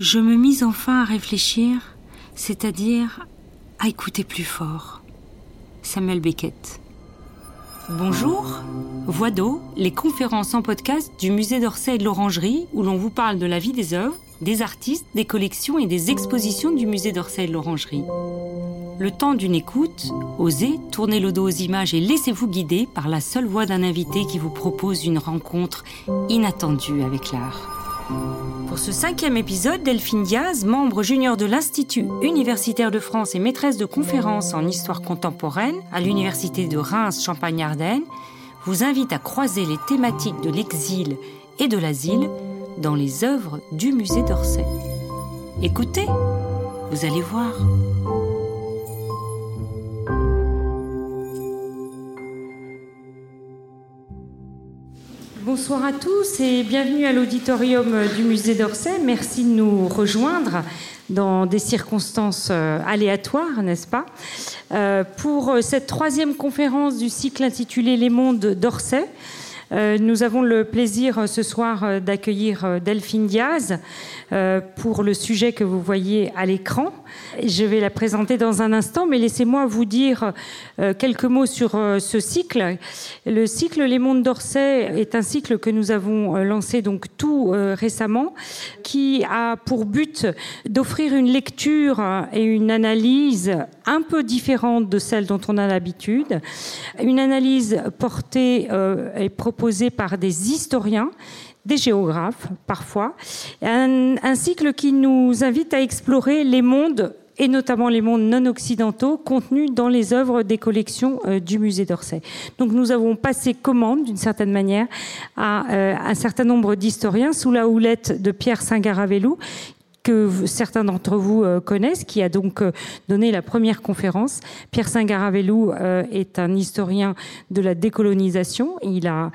je me mis enfin à réfléchir, c'est-à-dire à écouter plus fort. Samuel Beckett. Bonjour, Voix d'eau, les conférences en podcast du musée d'Orsay et de l'Orangerie où l'on vous parle de la vie des œuvres, des artistes, des collections et des expositions du musée d'Orsay et de l'Orangerie. Le temps d'une écoute, osez, tournez le dos aux images et laissez-vous guider par la seule voix d'un invité qui vous propose une rencontre inattendue avec l'art. Pour ce cinquième épisode, Delphine Diaz, membre junior de l'Institut universitaire de France et maîtresse de conférences en histoire contemporaine à l'Université de Reims Champagne-Ardenne, vous invite à croiser les thématiques de l'exil et de l'asile dans les œuvres du musée d'Orsay. Écoutez, vous allez voir. Bonsoir à tous et bienvenue à l'auditorium du musée d'Orsay. Merci de nous rejoindre dans des circonstances euh, aléatoires, n'est-ce pas? Euh, Pour cette troisième conférence du cycle intitulé Les mondes d'Orsay, euh, nous avons le plaisir ce soir d'accueillir Delphine Diaz pour le sujet que vous voyez à l'écran. Je vais la présenter dans un instant, mais laissez-moi vous dire euh, quelques mots sur euh, ce cycle. Le cycle Les Mondes d'Orsay est un cycle que nous avons euh, lancé donc tout récemment, qui a pour but d'offrir une lecture et une analyse un peu différente de celle dont on a l'habitude, une analyse portée et proposée par des historiens des géographes parfois, un, cycle qui nous invite à explorer les mondes et notamment les mondes non occidentaux contenus dans les œuvres des collections euh, du musée d'Orsay. Donc nous avons passé commande d'une certaine manière à euh, un certain nombre d'historiens sous la houlette de Pierre Saint-Garavelou que certains d'entre vous euh, connaissent, qui a donc euh, donné la première conférence. Pierre Saint-Garavelou euh, est un historien de la décolonisation. Il a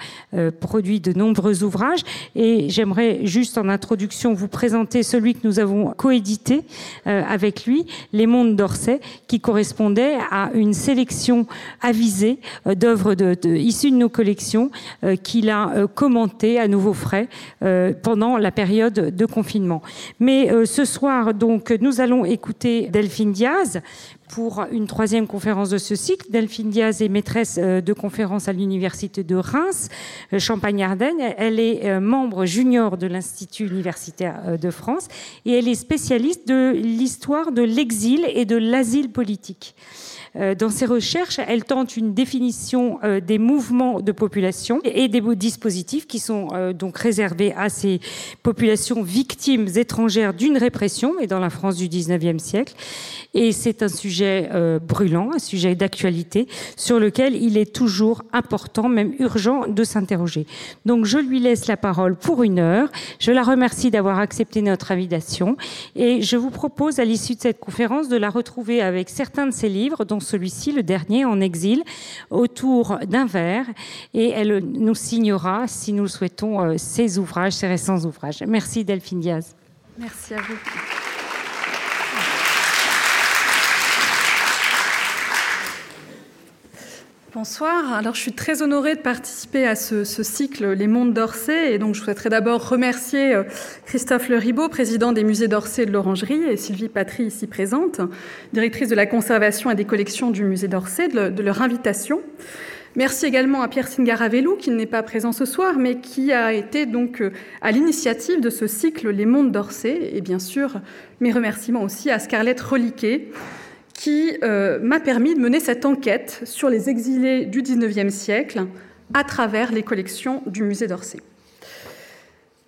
produit de nombreux ouvrages et j'aimerais juste en introduction vous présenter celui que nous avons coédité avec lui, Les Mondes d'Orsay, qui correspondait à une sélection avisée d'œuvres issues de nos collections qu'il a commentées à nouveau frais pendant la période de confinement. Mais ce soir, donc, nous allons écouter Delphine Diaz pour une troisième conférence de ce cycle. Delphine Diaz est maîtresse euh, de conférence à l'université de Reims, euh, Champagne-Ardenne. Elle est euh, membre junior de l'Institut universitaire de France et elle est spécialiste de l'histoire de l'exil et de l'asile politique. Euh, dans ses recherches, elle tente une définition euh, des mouvements de population et des dispositifs qui sont euh, donc réservés à ces populations victimes étrangères d'une répression, mais dans la France du 19e siècle. Et c'est un sujet brûlant, un sujet d'actualité sur lequel il est toujours important, même urgent, de s'interroger. Donc je lui laisse la parole pour une heure. Je la remercie d'avoir accepté notre invitation et je vous propose à l'issue de cette conférence de la retrouver avec certains de ses livres, dont celui-ci, le dernier, en exil, autour d'un verre. Et elle nous signera, si nous le souhaitons, euh, ses ouvrages, ses récents ouvrages. Merci Delphine Diaz. Merci à vous. Bonsoir. Alors, je suis très honorée de participer à ce, cycle Les Mondes d'Orsay. Et donc, je souhaiterais d'abord remercier euh, Christophe Le Ribaud, président des musées d'Orsay et de l'Orangerie, et Sylvie Patry, ici présente, directrice de la conservation et des collections du musée d'Orsay, de, leur invitation. Merci également à Pierre Singaravelou, qui n'est pas présent ce soir, mais qui a été donc euh, à l'initiative de ce cycle Les Mondes d'Orsay. Et bien sûr, mes remerciements aussi à Scarlett Reliquet, qui euh, m'a permis de mener cette enquête sur les exilés du XIXe siècle à travers les collections du musée d'Orsay.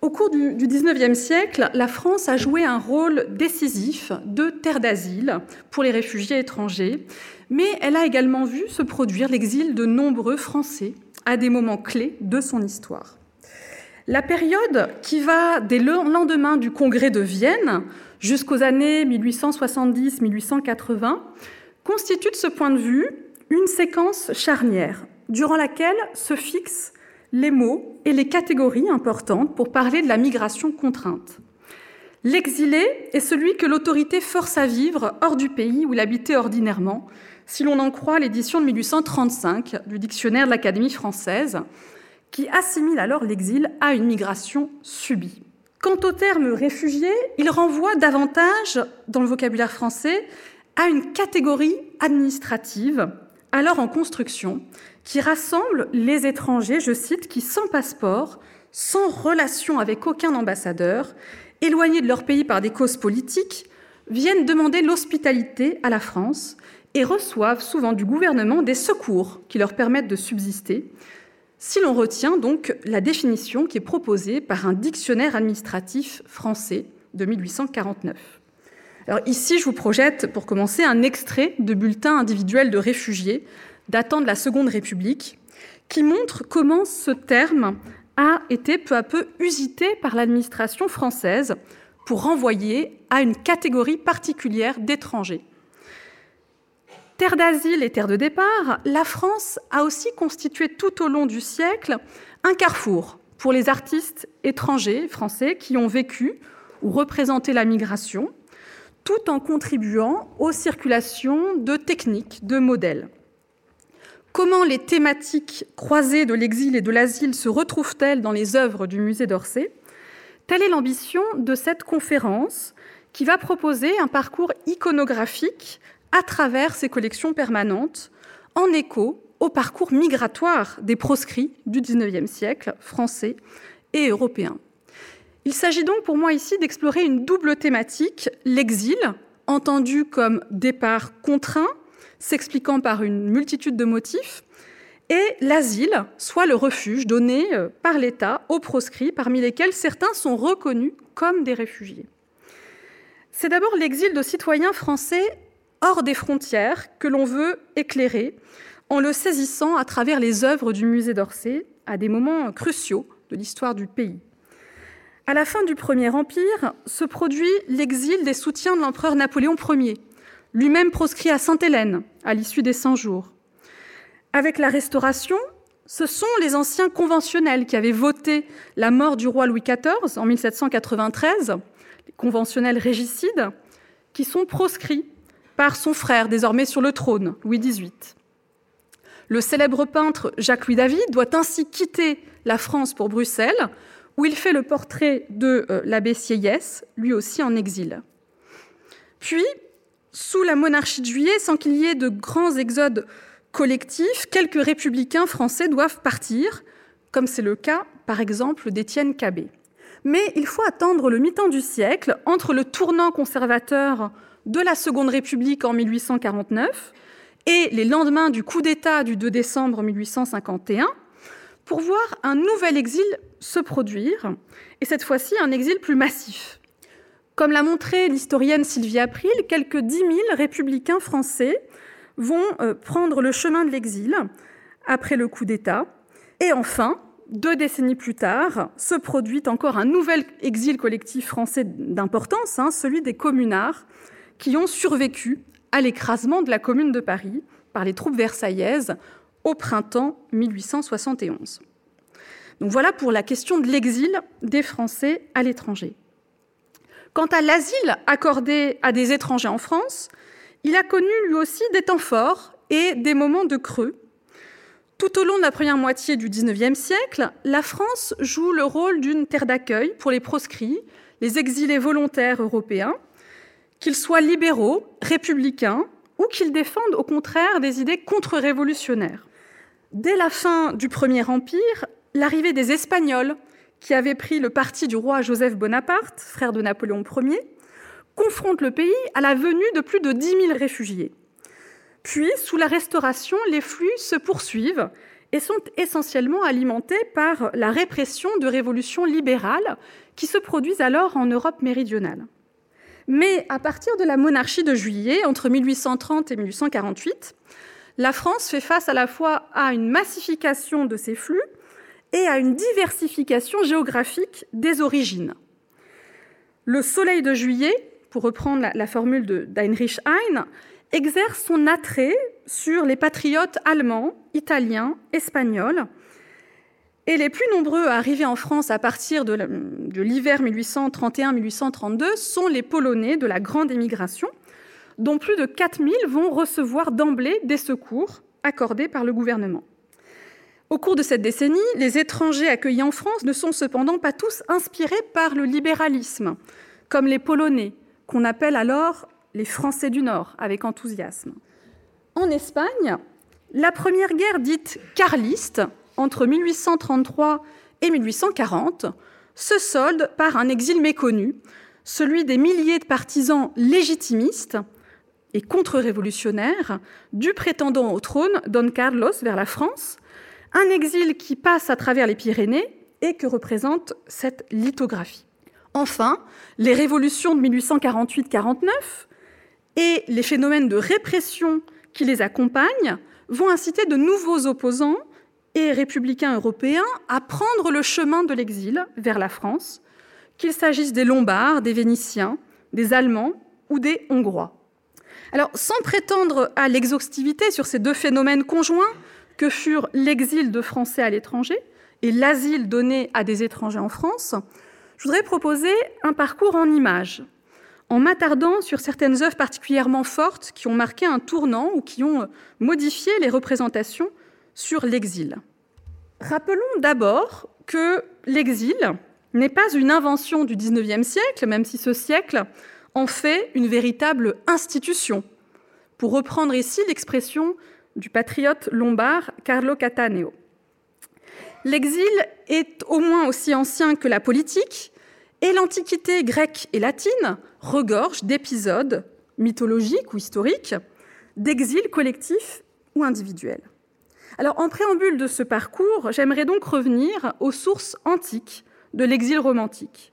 Au cours du, XIXe siècle, la France a joué un rôle décisif de terre d'asile pour les réfugiés étrangers, mais elle a également vu se produire l'exil de nombreux Français à des moments clés de son histoire. La période qui va des lendemains du congrès de Vienne jusqu'aux années 1870-1880 constitue de ce point de vue une séquence charnière durant laquelle se fixent les mots et les catégories importantes pour parler de la migration contrainte. L'exilé est celui que l'autorité force à vivre hors du pays où il habitait ordinairement, si l'on en croit l'édition de 1835 du dictionnaire de l'Académie française, qui assimile alors l'exil à une migration subie. Quant au terme réfugié, il renvoie davantage, dans le vocabulaire français, à une catégorie administrative, alors en construction, qui rassemble les étrangers, je cite, qui sans passeport, sans relation avec aucun ambassadeur, éloignés de leur pays par des causes politiques, viennent demander l'hospitalité à la France et reçoivent souvent du gouvernement des secours qui leur permettent de subsister, si l'on retient donc la définition qui est proposée par un dictionnaire administratif français de 1849. Alors ici, je vous projette, pour commencer, un extrait de bulletin individuel de réfugiés datant de la Seconde République, qui montre comment ce terme a été peu à peu usité par l'administration française pour renvoyer à une catégorie particulière d'étrangers. Terre d'asile et terre de départ, la France a aussi constitué tout au long du siècle un carrefour pour les artistes étrangers français qui ont vécu ou représenté la migration, tout en contribuant aux circulations de techniques, de modèles. Comment les thématiques croisées de l'exil et de l'asile se retrouvent-elles dans les œuvres du musée d'Orsay? Telle est l'ambition de cette conférence qui va proposer un parcours iconographique à travers ces collections permanentes, en écho au parcours migratoire des proscrits du XIXe siècle, français et européens. Il s'agit donc pour moi ici d'explorer une double thématique, l'exil, entendu comme départ contraint, s'expliquant par une multitude de motifs, et l'asile, soit le refuge donné euh, par l'État aux proscrits, parmi lesquels certains sont reconnus comme des réfugiés. C'est d'abord l'exil de citoyens français hors des frontières que l'on veut éclairer en le saisissant à travers les œuvres du musée d'Orsay à des moments cruciaux de l'histoire du pays. À la fin du Premier Empire se produit l'exil des soutiens de l'empereur Napoléon Ier, lui-même proscrit à Sainte-Hélène à l'issue des 100 jours. Avec la Restauration, ce sont les anciens conventionnels qui avaient voté la mort du roi Louis XIV en 1793, les conventionnels régicides, qui sont proscrits par son frère, désormais sur le trône, Louis XVIII. Le célèbre peintre Jacques-Louis David doit ainsi quitter la France pour Bruxelles, où il fait le portrait de euh, l'abbé Sieyès, lui aussi en exil. Puis, sous la monarchie de Juillet, sans qu'il y ait de grands exodes collectifs, quelques républicains français doivent partir, comme c'est le cas, par exemple, d'Étienne Cabet. Mais il faut attendre le mi-temps du siècle, entre le tournant conservateur de la Seconde République en 1849 et les lendemains du coup d'État du 2 décembre 1851 pour voir un nouvel exil se produire, et cette fois-ci un exil plus massif. Comme l'a montré l'historienne Sylvie April, quelques 10 000 républicains français vont euh, prendre le chemin de l'exil après le coup d'État. Et enfin, deux décennies plus tard, se produit encore un nouvel exil collectif français d'importance, hein, celui des communards, qui ont survécu à l'écrasement de la Commune de Paris par les troupes versaillaises au printemps 1871. Donc voilà pour la question de l'exil des Français à l'étranger. Quant à l'asile accordé à des étrangers en France, il a connu lui aussi des temps forts et des moments de creux. Tout au long de la première moitié du XIXe siècle, la France joue le rôle d'une terre d'accueil pour les proscrits, les exilés volontaires européens, qu'ils soient libéraux, républicains, ou qu'ils défendent au contraire des idées contre-révolutionnaires. Dès la fin du Premier Empire, l'arrivée des Espagnols, qui avaient pris le parti du roi Joseph Bonaparte, frère de Napoléon Ier, confronte le pays à la venue de plus de 10 000 réfugiés. Puis, sous la Restauration, les flux se poursuivent et sont essentiellement alimentés par la répression de révolutions libérales qui se produisent alors en Europe méridionale. Mais à partir de la monarchie de juillet, entre 1830 et 1848, la France fait face à la fois à une massification de ces flux et à une diversification géographique des origines. Le soleil de juillet, pour reprendre la, formule d'Heinrich Heine, exerce son attrait sur les patriotes allemands, italiens, espagnols, et les plus nombreux à arriver en France à partir de l'hiver 1831-1832 sont les Polonais de la grande émigration, dont plus de 4000 vont recevoir d'emblée des secours accordés par le gouvernement. Au cours de cette décennie, les étrangers accueillis en France ne sont cependant pas tous inspirés par le libéralisme, comme les Polonais, qu'on appelle alors les Français du Nord, avec enthousiasme. En Espagne, la première guerre dite carliste, entre 1833 et 1840, se solde par un exil méconnu, celui des milliers de partisans légitimistes et contre-révolutionnaires du prétendant au trône, Don Carlos, vers la France, un exil qui passe à travers les Pyrénées et que représente cette lithographie. Enfin, les révolutions de 1848-49 et les phénomènes de répression qui les accompagnent vont inciter de nouveaux opposants républicains européens à prendre le chemin de l'exil vers la France, qu'il s'agisse des Lombards, des Vénitiens, des Allemands ou des Hongrois. Alors, sans prétendre à l'exhaustivité sur ces deux phénomènes conjoints que furent l'exil de Français à l'étranger et l'asile donné à des étrangers en France, je voudrais proposer un parcours en images, en m'attardant sur certaines œuvres particulièrement fortes qui ont marqué un tournant ou qui ont modifié les représentations sur l'exil. Rappelons d'abord que l'exil n'est pas une invention du XIXe siècle, même si ce siècle en fait une véritable institution. Pour reprendre ici l'expression du patriote lombard Carlo Cataneo. L'exil est au moins aussi ancien que la politique, et l'Antiquité grecque et latine regorge d'épisodes mythologiques ou historiques, d'exil collectif ou individuel. Alors, en préambule de ce parcours, j'aimerais donc revenir aux sources antiques de l'exil romantique.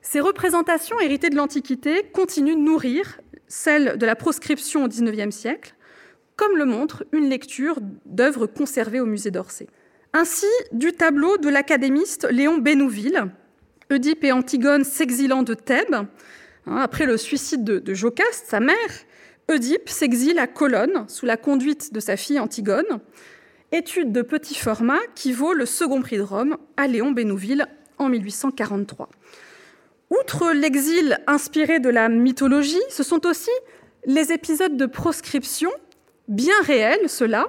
Ces représentations héritées de l'Antiquité continuent de nourrir celles de la proscription au XIXe siècle, comme le montre une lecture d'œuvres conservées au musée d'Orsay. Ainsi, du tableau de l'académiste Léon Bénouville, Oedipe et Antigone s'exilant de Thèbes, hein, après le suicide de, de Jocaste, sa mère, Oedipe s'exile à Colonne sous la conduite de sa fille Antigone, étude de petit format qui vaut le second prix de Rome à Léon Bénouville en 1843. Outre l'exil inspiré de la mythologie, ce sont aussi les épisodes de proscription, bien réels ceux-là,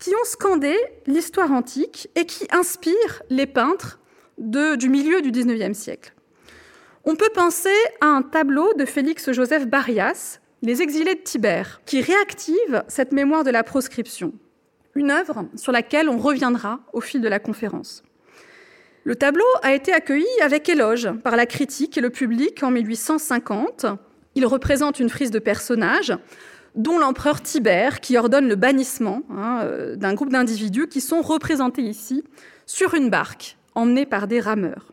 qui ont scandé l'histoire antique et qui inspirent les peintres du milieu du XIXe siècle. On peut penser à un tableau de Félix-Joseph Barias, Les exilés de Tibère, qui réactive cette mémoire de la proscription, une œuvre sur laquelle on reviendra au fil de la conférence. Le tableau a été accueilli avec éloge par la critique et le public en 1850. Il représente une frise de personnages, dont l'empereur Tibère, qui ordonne le bannissement hein, euh, d'un groupe d'individus qui sont représentés ici sur une barque, emmenée par des rameurs.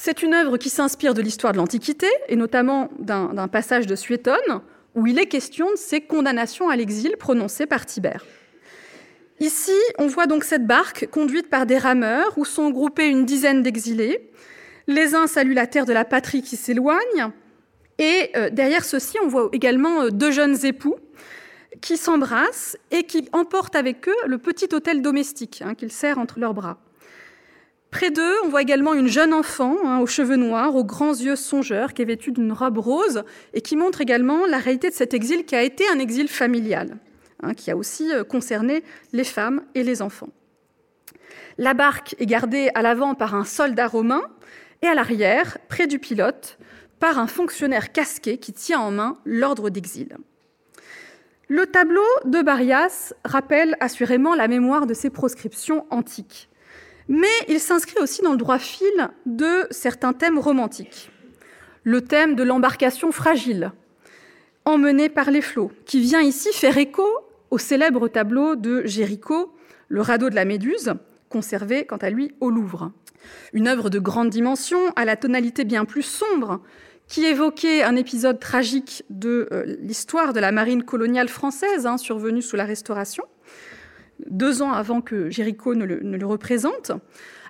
C'est une œuvre qui s'inspire de l'histoire de l'Antiquité, et notamment d'un passage de Suétone, où il est question de ces condamnations à l'exil prononcées par Tibère. Ici, on voit donc cette barque conduite par des rameurs où sont groupés une dizaine d'exilés. Les uns saluent la terre de la patrie qui s'éloigne, et euh, derrière ceux-ci, on voit également euh, deux jeunes époux qui s'embrassent et qui emportent avec eux le petit hôtel domestique hein, qu'ils serrent entre leurs bras. Près d'eux, on voit également une jeune enfant hein, aux cheveux noirs, aux grands yeux songeurs, qui est vêtue d'une robe rose et qui montre également la réalité de cet exil qui a été un exil familial, hein, qui a aussi euh, concerné les femmes et les enfants. La barque est gardée à l'avant par un soldat romain et à l'arrière, près du pilote, par un fonctionnaire casqué qui tient en main l'ordre d'exil. Le tableau de Barias rappelle assurément la mémoire de ces proscriptions antiques, mais il s'inscrit aussi dans le droit fil de certains thèmes romantiques. Le thème de l'embarcation fragile, emmenée par les flots, qui vient ici faire écho au célèbre tableau de Géricault, Le radeau de la Méduse, conservé quant à lui au Louvre. Une œuvre de grande dimension, à la tonalité bien plus sombre, qui évoquait un épisode tragique de euh, l'histoire de la marine coloniale française, hein, survenue sous la Restauration, deux ans avant que Géricault ne le, ne le représente.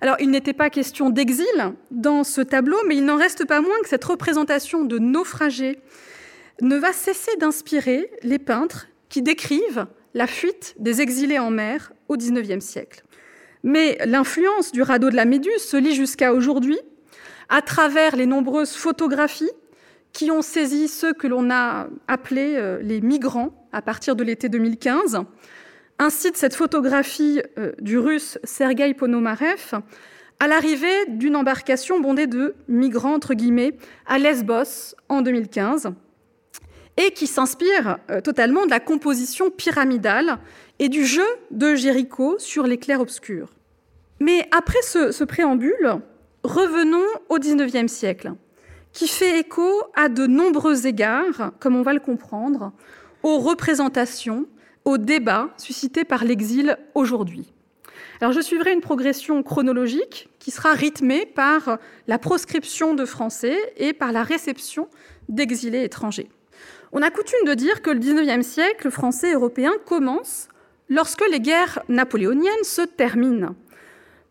Alors, il n'était pas question d'exil dans ce tableau, mais il n'en reste pas moins que cette représentation de naufragés ne va cesser d'inspirer les peintres qui décrivent la fuite des exilés en mer au XIXe siècle. Mais l'influence du radeau de la Méduse se lit jusqu'à aujourd'hui à travers les nombreuses photographies qui ont saisi ceux que l'on a appelés euh, les migrants à partir de l'été 2015, Ainsi cette photographie euh, du russe Sergei Ponomarev à l'arrivée d'une embarcation bondée de migrants, entre guillemets, à Lesbos en 2015, et qui s'inspire euh, totalement de la composition pyramidale et du jeu de Jéricho sur les clairs-obscurs. Mais après ce préambule, revenons au XIXe siècle, qui fait écho à de nombreux égards, comme on va le comprendre, aux représentations, aux débats suscités par l'exil aujourd'hui. Alors je suivrai une progression chronologique qui sera rythmée par la proscription de Français et par la réception d'exilés étrangers. On a coutume de dire que le XIXe siècle français européen commence lorsque les guerres napoléoniennes se terminent.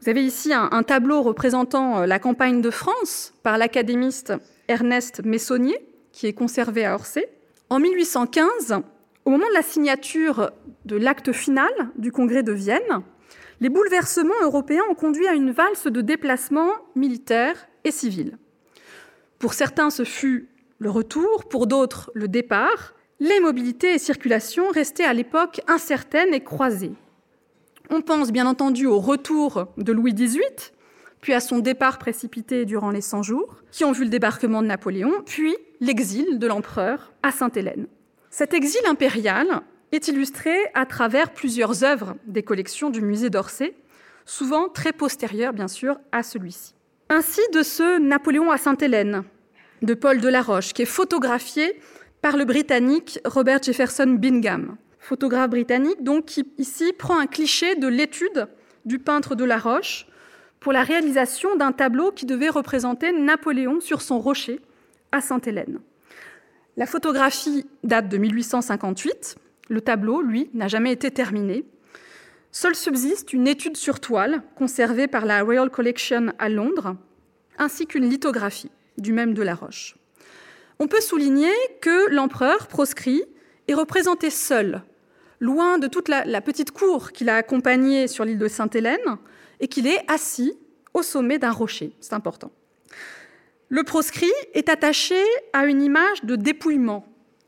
Vous avez ici un, un tableau représentant euh, la campagne de France par l'académiste Ernest Messonnier, qui est conservé à Orsay. En 1815, au moment de la signature de l'acte final du Congrès de Vienne, les bouleversements européens ont conduit à une valse de déplacements militaires et civils. Pour certains, ce fut le retour, pour d'autres, le départ. Les mobilités et circulations restaient à l'époque incertaines et croisées. On pense bien entendu au retour de Louis XVIII, puis à son départ précipité durant les 100 jours, qui ont vu le débarquement de Napoléon, puis l'exil de l'empereur à Sainte-Hélène. Cet exil impérial est illustré à travers plusieurs œuvres des collections du musée d'Orsay, souvent très postérieures bien sûr à celui-ci. Ainsi de ce Napoléon à Sainte-Hélène de Paul Delaroche, qui est photographié par le Britannique Robert Jefferson Bingham, photographe britannique donc qui ici prend un cliché de l'étude du peintre Delaroche pour la réalisation d'un tableau qui devait représenter Napoléon sur son rocher à Sainte-Hélène. La photographie date de 1858 le tableau, lui, n'a jamais été terminé. Seul subsiste une étude sur toile conservée par la Royal Collection à Londres, ainsi qu'une lithographie du même de la Roche. On peut souligner que l'empereur proscrit est représenté seul, loin de toute la, la petite cour qu'il a accompagnée sur l'île de Sainte-Hélène, et qu'il est assis au sommet d'un rocher. C'est important. Le proscrit est attaché à une image de dépouillement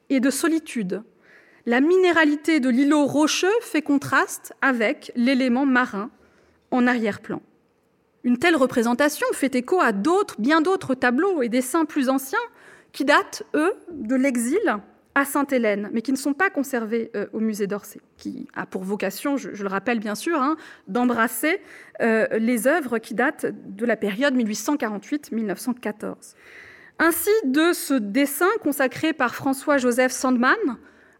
et de solitude, la minéralité de l'îlot rocheux fait contraste avec l'élément marin en arrière-plan. Une telle représentation fait écho à bien d'autres tableaux et dessins plus anciens qui datent, eux, de l'exil à Sainte-Hélène, mais qui ne sont pas conservés euh, au musée d'Orsay, qui a pour vocation, je, je le rappelle bien sûr, hein, d'embrasser euh, les œuvres qui datent de la période 1848-1914. Ainsi, de ce dessin consacré par François-Joseph Sandman,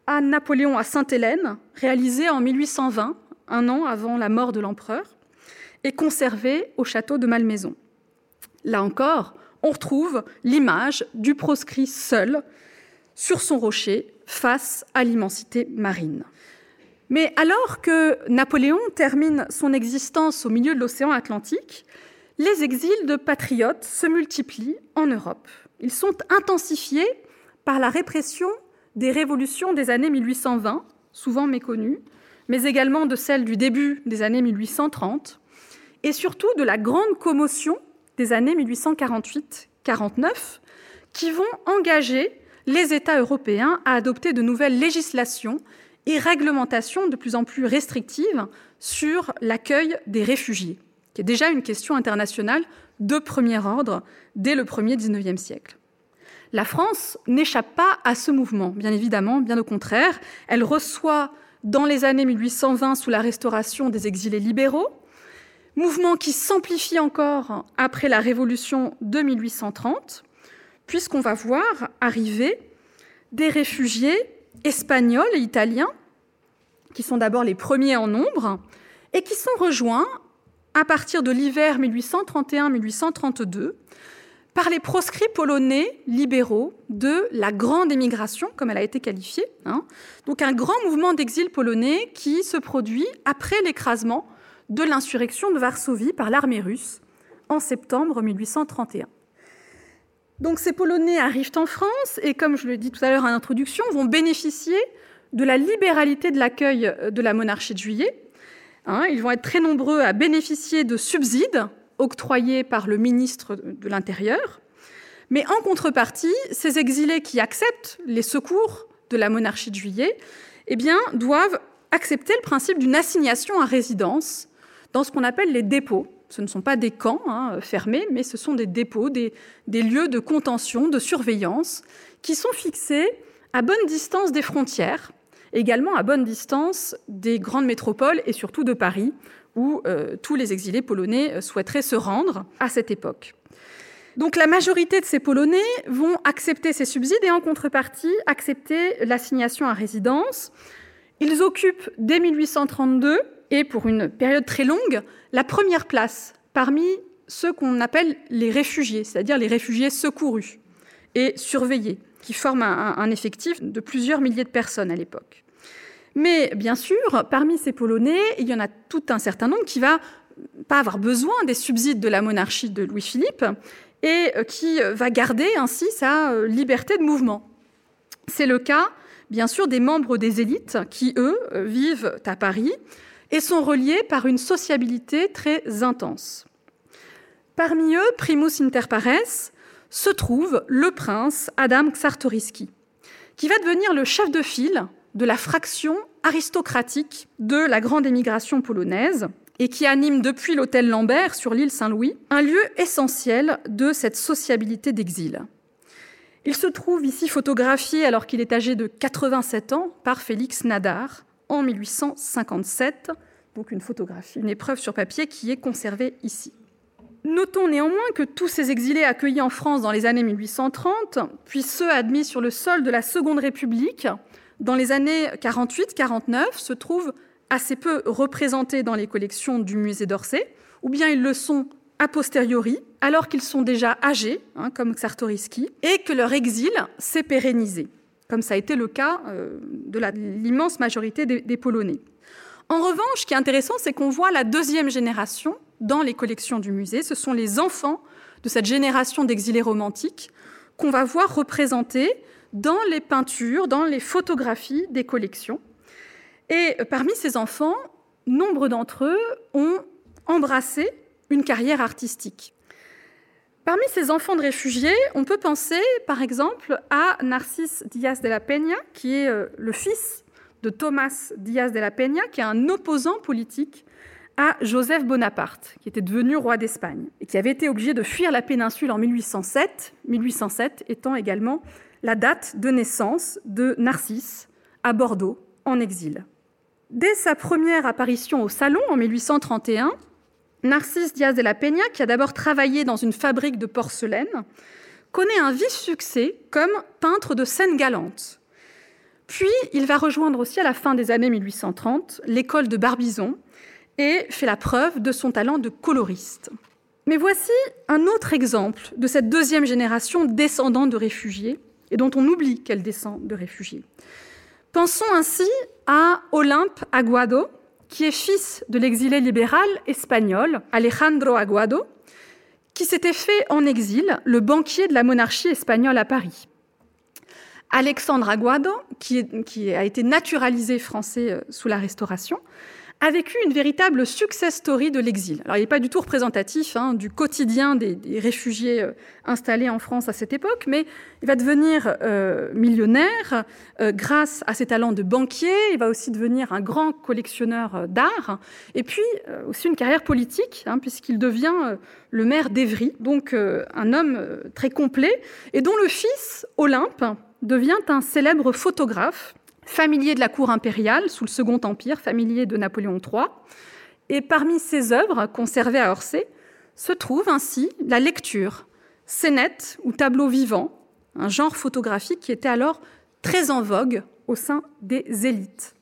à Napoléon à Sainte-Hélène, réalisé en 1820, un an avant la mort de l'empereur, et conservé au château de Malmaison. Là encore, on retrouve l'image du proscrit seul sur son rocher face à l'immensité marine. Mais alors que Napoléon termine son existence au milieu de l'océan Atlantique, les exils de patriotes se multiplient en Europe. Ils sont intensifiés par la répression des révolutions des années 1820, souvent méconnues, mais également de celles du début des années 1830, et surtout de la grande commotion des années 1848-49, qui vont engager les États européens à adopter de nouvelles législations et réglementations de plus en plus restrictives sur l'accueil des réfugiés, qui est déjà une question internationale de premier ordre dès le premier XIXe siècle. La France n'échappe pas à ce mouvement, bien évidemment, bien au contraire. Elle reçoit dans les années 1820, sous la restauration des exilés libéraux, mouvement qui s'amplifie encore après la Révolution de 1830, puisqu'on va voir arriver des réfugiés espagnols et italiens, qui sont d'abord les premiers en nombre, et qui sont rejoints à partir de l'hiver 1831-1832 par les proscrits polonais libéraux de la grande émigration, comme elle a été qualifiée. Hein. Donc un grand mouvement d'exil polonais qui se produit après l'écrasement de l'insurrection de Varsovie par l'armée russe en septembre 1831. Donc ces Polonais arrivent en France et, comme je le dis tout à l'heure en introduction, vont bénéficier de la libéralité de l'accueil de la monarchie de juillet. Hein. ils vont être très nombreux à bénéficier de subsides octroyés par le ministre de l'Intérieur. Mais en contrepartie, ces exilés qui acceptent les secours de la monarchie de juillet eh doivent accepté le principe d'une assignation à résidence dans ce qu'on appelle les dépôts. Ce ne sont pas des camps hein, fermés, mais ce sont des dépôts, des, lieux de contention, de surveillance, qui sont fixés à bonne distance des frontières, également à bonne distance des grandes métropoles et surtout de Paris, où euh, tous les exilés polonais euh, souhaiteraient se rendre à cette époque. Donc la majorité de ces Polonais vont accepter ces subsides et en contrepartie accepter l'assignation à résidence. Ils occupent dès 1832 et pour une période très longue la première place parmi ceux qu'on appelle les réfugiés, c'est-à-dire les réfugiés secourus et surveillés, qui forment un, effectif de plusieurs milliers de personnes à l'époque. Mais bien sûr, parmi ces Polonais, il y en a tout un certain nombre qui va pas avoir besoin des subsides de la monarchie de Louis-Philippe et euh, qui va garder ainsi sa euh, liberté de mouvement. C'est le cas, bien sûr, des membres des élites qui, eux, euh, vivent à Paris et sont reliés par une sociabilité très intense. Parmi eux, primus inter pares, se trouve le prince Adam Czartoryski, qui va devenir le chef de file de la fraction aristocratique de la grande émigration polonaise et qui anime depuis l'hôtel Lambert sur l'île Saint-Louis un lieu essentiel de cette sociabilité d'exil. Il se trouve ici photographié alors qu'il est âgé de 87 ans par Félix Nadar en 1857, donc une photographie, une épreuve sur papier qui est conservée ici. Notons néanmoins que tous ces exilés accueillis en France dans les années 1830, puis ceux admis sur le sol de la Seconde République, dans les années 48-49, se trouvent assez peu représentés dans les collections du musée d'Orsay, ou bien ils le sont a posteriori, alors qu'ils sont déjà âgés, hein, comme Czartoryski, et que leur exil s'est pérennisé, comme ça a été le cas euh, de l'immense majorité des, des Polonais. En revanche, ce qui est intéressant, c'est qu'on voit la deuxième génération dans les collections du musée. Ce sont les enfants de cette génération d'exilés romantiques qu'on va voir représentés dans les peintures, dans les photographies des collections. Et parmi ces enfants, nombre d'entre eux ont embrassé une carrière artistique. Parmi ces enfants de réfugiés, on peut penser par exemple à Narcisse Diaz de la Peña, qui est euh, le fils de Thomas Diaz de la Peña, qui est un opposant politique à Joseph Bonaparte, qui était devenu roi d'Espagne et qui avait été obligé de fuir la péninsule en 1807, 1807 étant également la date de naissance de Narcisse à Bordeaux en exil. Dès sa première apparition au Salon en 1831, Narcisse Diaz de la Peña, qui a d'abord travaillé dans une fabrique de porcelaine, connaît un vif succès comme peintre de scènes galantes. Puis il va rejoindre aussi à la fin des années 1830 l'école de Barbizon et fait la preuve de son talent de coloriste. Mais voici un autre exemple de cette deuxième génération descendant de réfugiés et dont on oublie qu'elle descend de réfugiés. Pensons ainsi à Olympe Aguado, qui est fils de l'exilé libéral espagnol Alejandro Aguado, qui s'était fait en exil le banquier de la monarchie espagnole à Paris. Alexandre Aguado, qui, qui a été naturalisé français euh, sous la Restauration, a vécu une véritable success story de l'exil. Alors, il n'est pas du tout représentatif hein, du quotidien des, réfugiés euh, installés en France à cette époque, mais il va devenir euh, millionnaire euh, grâce à ses talents de banquier. Il va aussi devenir un grand collectionneur d'art, et puis aussi une carrière politique, hein, puisqu'il devient le maire d'Evry, donc un homme très complet, et dont le fils, Olympe, devient un célèbre photographe familier de la cour impériale sous le Second Empire, familier de Napoléon III. Et parmi ses œuvres conservées à Orsay se trouve ainsi la lecture, scénette ou tableau vivant, un genre photographique qui était alors très en vogue au sein des élites.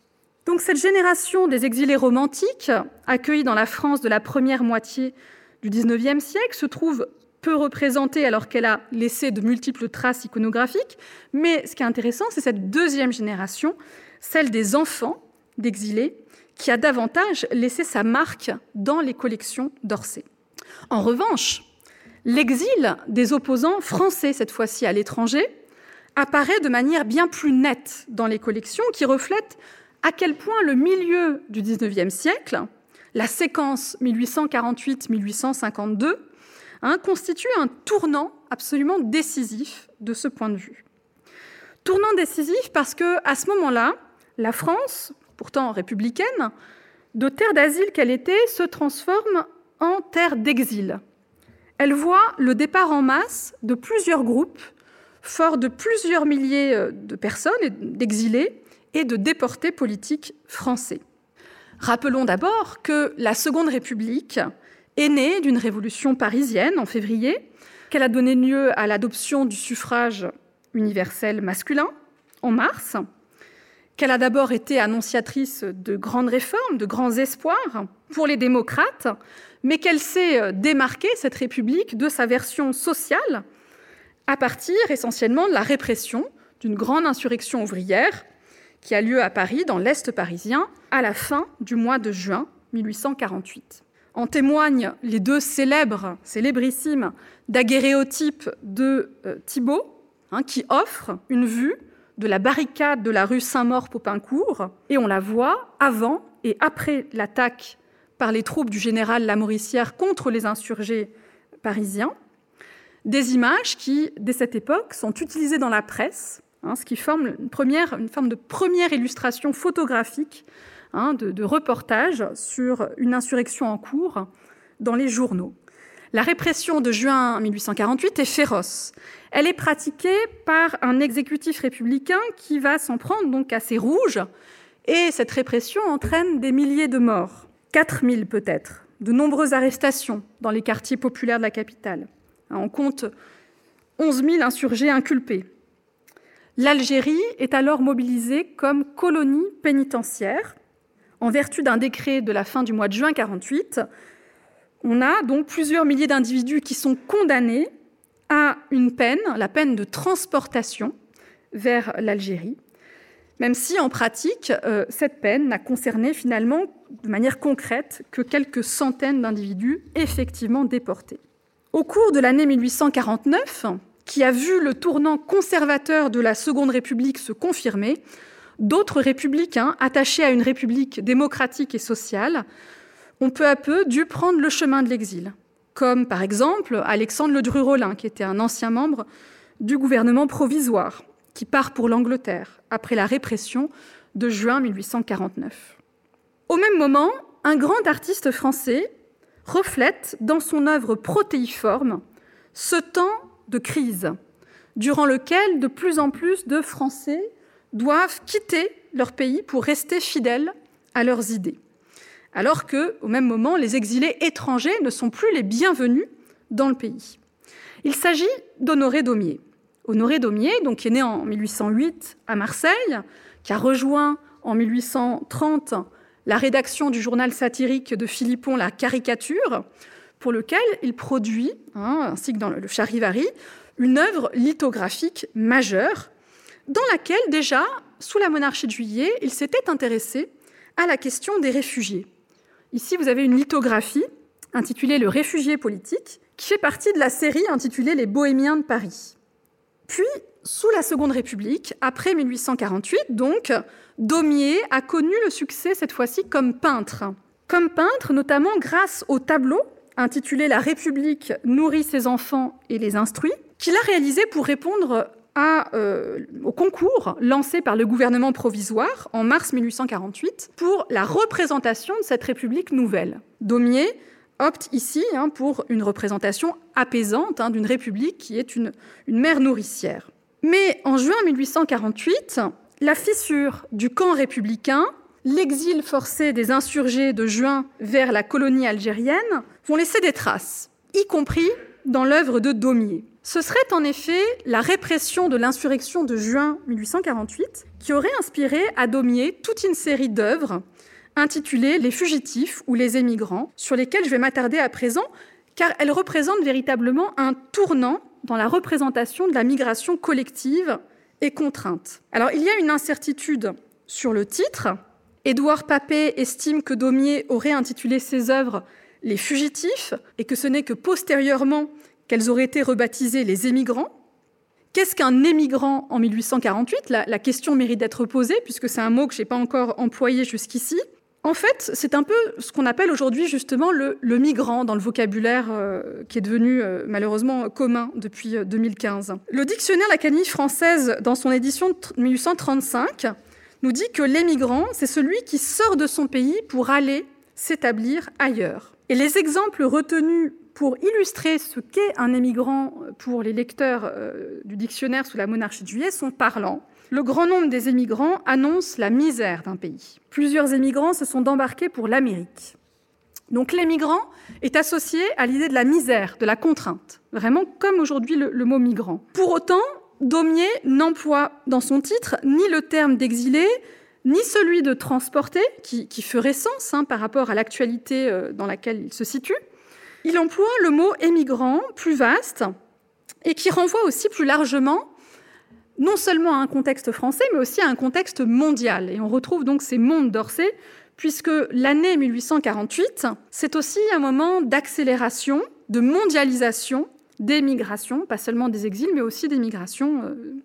Donc cette génération des exilés romantiques, accueillis dans la France de la première moitié du XIXe siècle, se trouve peu représentée alors qu'elle a laissé de multiples traces iconographiques. Mais ce qui est intéressant, c'est cette deuxième génération, celle des enfants d'exilés, qui a davantage laissé sa marque dans les collections d'Orsay. En revanche, l'exil des opposants français, cette fois-ci à l'étranger, apparaît de manière bien plus nette dans les collections, qui reflètent à quel point le milieu du XIXe siècle, la séquence 1848-1852, hein, constitue un tournant absolument décisif de ce point de vue. Tournant décisif parce que à ce moment-là, la France pourtant républicaine, de terre d'asile qu'elle était, se transforme en terre d'exil. Elle voit le départ en masse de plusieurs groupes, forts de plusieurs milliers euh, de personnes, d'exilés et de déportés politiques français. Rappelons d'abord que la Seconde République est née d'une révolution parisienne en février, qu'elle a donné lieu à l'adoption du suffrage universel masculin en mars, qu'elle a d'abord été annonciatrice de grandes réformes, de grands espoirs pour les démocrates, mais qu'elle s'est démarquée, cette République, de sa version sociale à partir essentiellement de la répression d'une grande insurrection ouvrière qui a lieu à Paris, dans l'Est parisien, à la fin du mois de juin 1848. En témoignent les deux célèbres, célébrissimes daguerréotypes de euh, Thibault, hein, qui offrent une vue de la barricade de la rue Saint-Maur-Popincourt, et on la voit avant et après l'attaque par les troupes du général Lamoricière contre les insurgés parisiens, des images qui, dès cette époque, sont utilisées dans la presse, hein, ce qui forme une, première, une, forme de première illustration photographique hein, de, de reportage sur une insurrection en cours dans les journaux. La répression de juin 1848 est féroce. Elle est pratiquée par un exécutif républicain qui va s'en prendre donc à ses rouges, et cette répression entraîne des milliers de morts, 4000 peut-être, de nombreuses arrestations dans les quartiers populaires de la capitale. On compte 11 000 insurgés inculpés. L'Algérie est alors mobilisée comme colonie pénitentiaire en vertu d'un décret de la fin du mois de juin 48 on a donc plusieurs milliers d'individus qui sont condamnés à une peine, la peine de transportation vers l'Algérie, même si en pratique, euh, cette peine n'a concerné finalement de manière concrète que quelques centaines d'individus effectivement déportés. Au cours de l'année 1849, qui a vu le tournant conservateur de la Seconde République se confirmer, d'autres républicains attachés à une république démocratique et sociale ont peu à peu dû prendre le chemin de l'exil, comme par exemple Alexandre Le Dru-Rollin, qui était un ancien membre du gouvernement provisoire, qui part pour l'Angleterre après la répression de juin 1849. Au même moment, un grand artiste français reflète dans son œuvre protéiforme ce temps de crise, durant lequel de plus en plus de Français doivent quitter leur pays pour rester fidèles à leurs idées alors que, au même moment, les exilés étrangers ne sont plus les bienvenus dans le pays. Il s'agit d'Honoré Daumier. Honoré Daumier, donc, est né en 1808 à Marseille, qui a rejoint en 1830 la rédaction du journal satirique de Philippon La Caricature, pour lequel il produit, hein, ainsi que dans le Charivari, une œuvre lithographique majeure, dans laquelle déjà, sous la monarchie de Juillet, il s'était intéressé à la question des réfugiés. Ici, vous avez une lithographie intitulée Le réfugié politique, qui fait partie de la série intitulée Les Bohémiens de Paris. Puis, sous la Seconde République, après 1848, donc, Daumier a connu le succès cette fois-ci comme peintre. Comme peintre, notamment grâce au tableau intitulé La République nourrit ses enfants et les instruit, qu'il a réalisé pour répondre euh, au concours lancé par le gouvernement provisoire en mars 1848 pour la représentation de cette République nouvelle. Daumier opte ici hein, pour une représentation apaisante hein, d'une République qui est une, une mère nourricière. Mais en juin 1848, la fissure du camp républicain, l'exil forcé des insurgés de juin vers la colonie algérienne vont laisser des traces, y compris dans l'œuvre de Daumier. Ce serait en effet la répression de l'insurrection de juin 1848 qui aurait inspiré à Daumier toute une série d'œuvres intitulées Les fugitifs ou les émigrants, sur lesquelles je vais m'attarder à présent, car elles représentent véritablement un tournant dans la représentation de la migration collective et contrainte. Alors il y a une incertitude sur le titre. Édouard Papet estime que Daumier aurait intitulé ses œuvres Les fugitifs et que ce n'est que postérieurement qu'elles auraient été rebaptisées les émigrants. Qu'est-ce qu'un émigrant en 1848 la, question mérite d'être posée, puisque c'est un mot que je n'ai pas encore employé jusqu'ici. En fait, c'est un peu ce qu'on appelle aujourd'hui justement le, migrant dans le vocabulaire euh, qui est devenu euh, malheureusement commun depuis 2015. Euh, le dictionnaire L'Académie française, dans son édition de 1835, nous dit que l'émigrant, c'est celui qui sort de son pays pour aller s'établir ailleurs. Et les exemples retenus pour illustrer ce qu'est un émigrant pour les lecteurs euh, du dictionnaire sous la monarchie de juillet sont parlants. Le grand nombre des émigrants annonce la misère d'un pays. Plusieurs émigrants se sont embarqués pour l'Amérique. Donc l'émigrant est associé à l'idée de la misère, de la contrainte, vraiment comme aujourd'hui le, mot migrant. Pour autant, Daumier n'emploie dans son titre ni le terme d'exilé, ni celui de transporté, qui, qui ferait sens hein, par rapport à l'actualité euh, dans laquelle il se situe. Il emploie le mot émigrant, plus vaste, et qui renvoie aussi plus largement non seulement à un contexte français, mais aussi à un contexte mondial. Et on retrouve donc ces mondes d'Orsay, puisque l'année 1848, c'est aussi un moment d'accélération, de mondialisation des migrations, pas seulement des exils, mais aussi des migrations euh,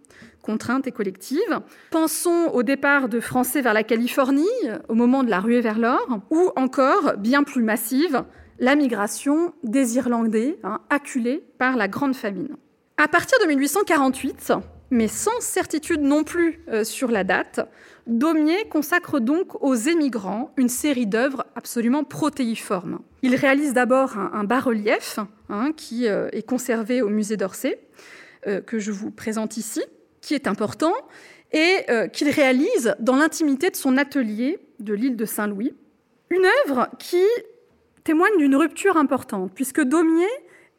contraintes et collectives. Pensons au départ de Français vers la Californie, au moment de la ruée vers l'or, ou encore, bien plus massive, la migration des Irlandais, hein, acculés par la Grande Famine. À partir de 1848, mais sans certitude non plus euh, sur la date, Daumier consacre donc aux émigrants une série d'œuvres absolument protéiformes. Il réalise d'abord un, bas-relief hein, qui euh, est conservé au musée d'Orsay, euh, que je vous présente ici, qui est important, et qu'il réalise dans l'intimité de son atelier de l'île de Saint-Louis. Une œuvre qui témoigne d'une rupture importante, puisque Daumier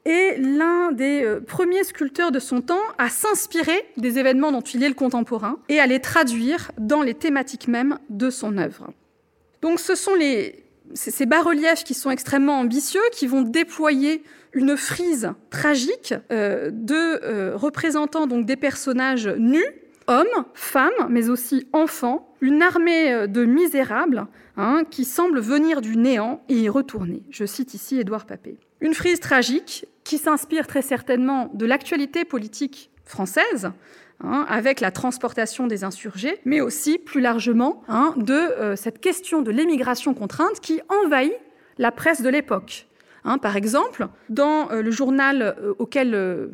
est l'un des euh, premiers sculpteurs de son temps à s'inspirer des événements dont il est le contemporain et à les traduire dans les thématiques mêmes de son œuvre. Donc ce sont ces bas-reliefs qui sont extrêmement ambitieux, qui vont déployer une frise tragique euh, de euh, représentant donc des personnages nus, hommes, femmes, mais aussi enfants, une armée de misérables hein, qui semblent venir du néant et y retourner. Je cite ici Édouard Papé. Une frise tragique qui s'inspire très certainement de l'actualité politique française, hein, avec la transportation des insurgés, mais aussi plus largement hein, de euh, cette question de l'émigration contrainte qui envahit la presse de l'époque. Hein, par exemple, dans euh, le journal euh, auquel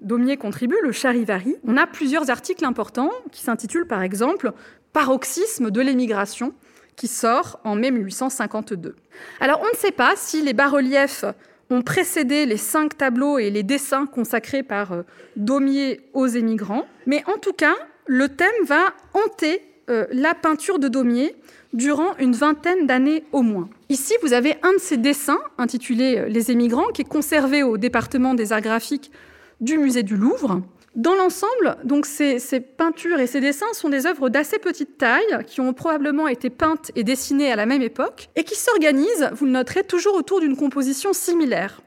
Daumier contribue, le Charivari, on a plusieurs articles importants qui s'intitulent par exemple Paroxysme de l'émigration, qui sort en mai 1852. Alors on ne sait pas si les bas-reliefs ont précédé les cinq tableaux et les dessins consacrés par euh, Daumier aux émigrants. Mais en tout cas, le thème va hanter euh, la peinture de Daumier durant une vingtaine d'années au moins. Ici, vous avez un de ces dessins intitulé euh, Les émigrants qui est conservé au département des arts graphiques du musée du Louvre. Dans l'ensemble, donc ces, peintures et ces dessins sont des œuvres d'assez petite taille qui ont probablement été peintes et dessinées à la même époque et qui s'organisent, vous le noterez, toujours autour d'une composition similaire,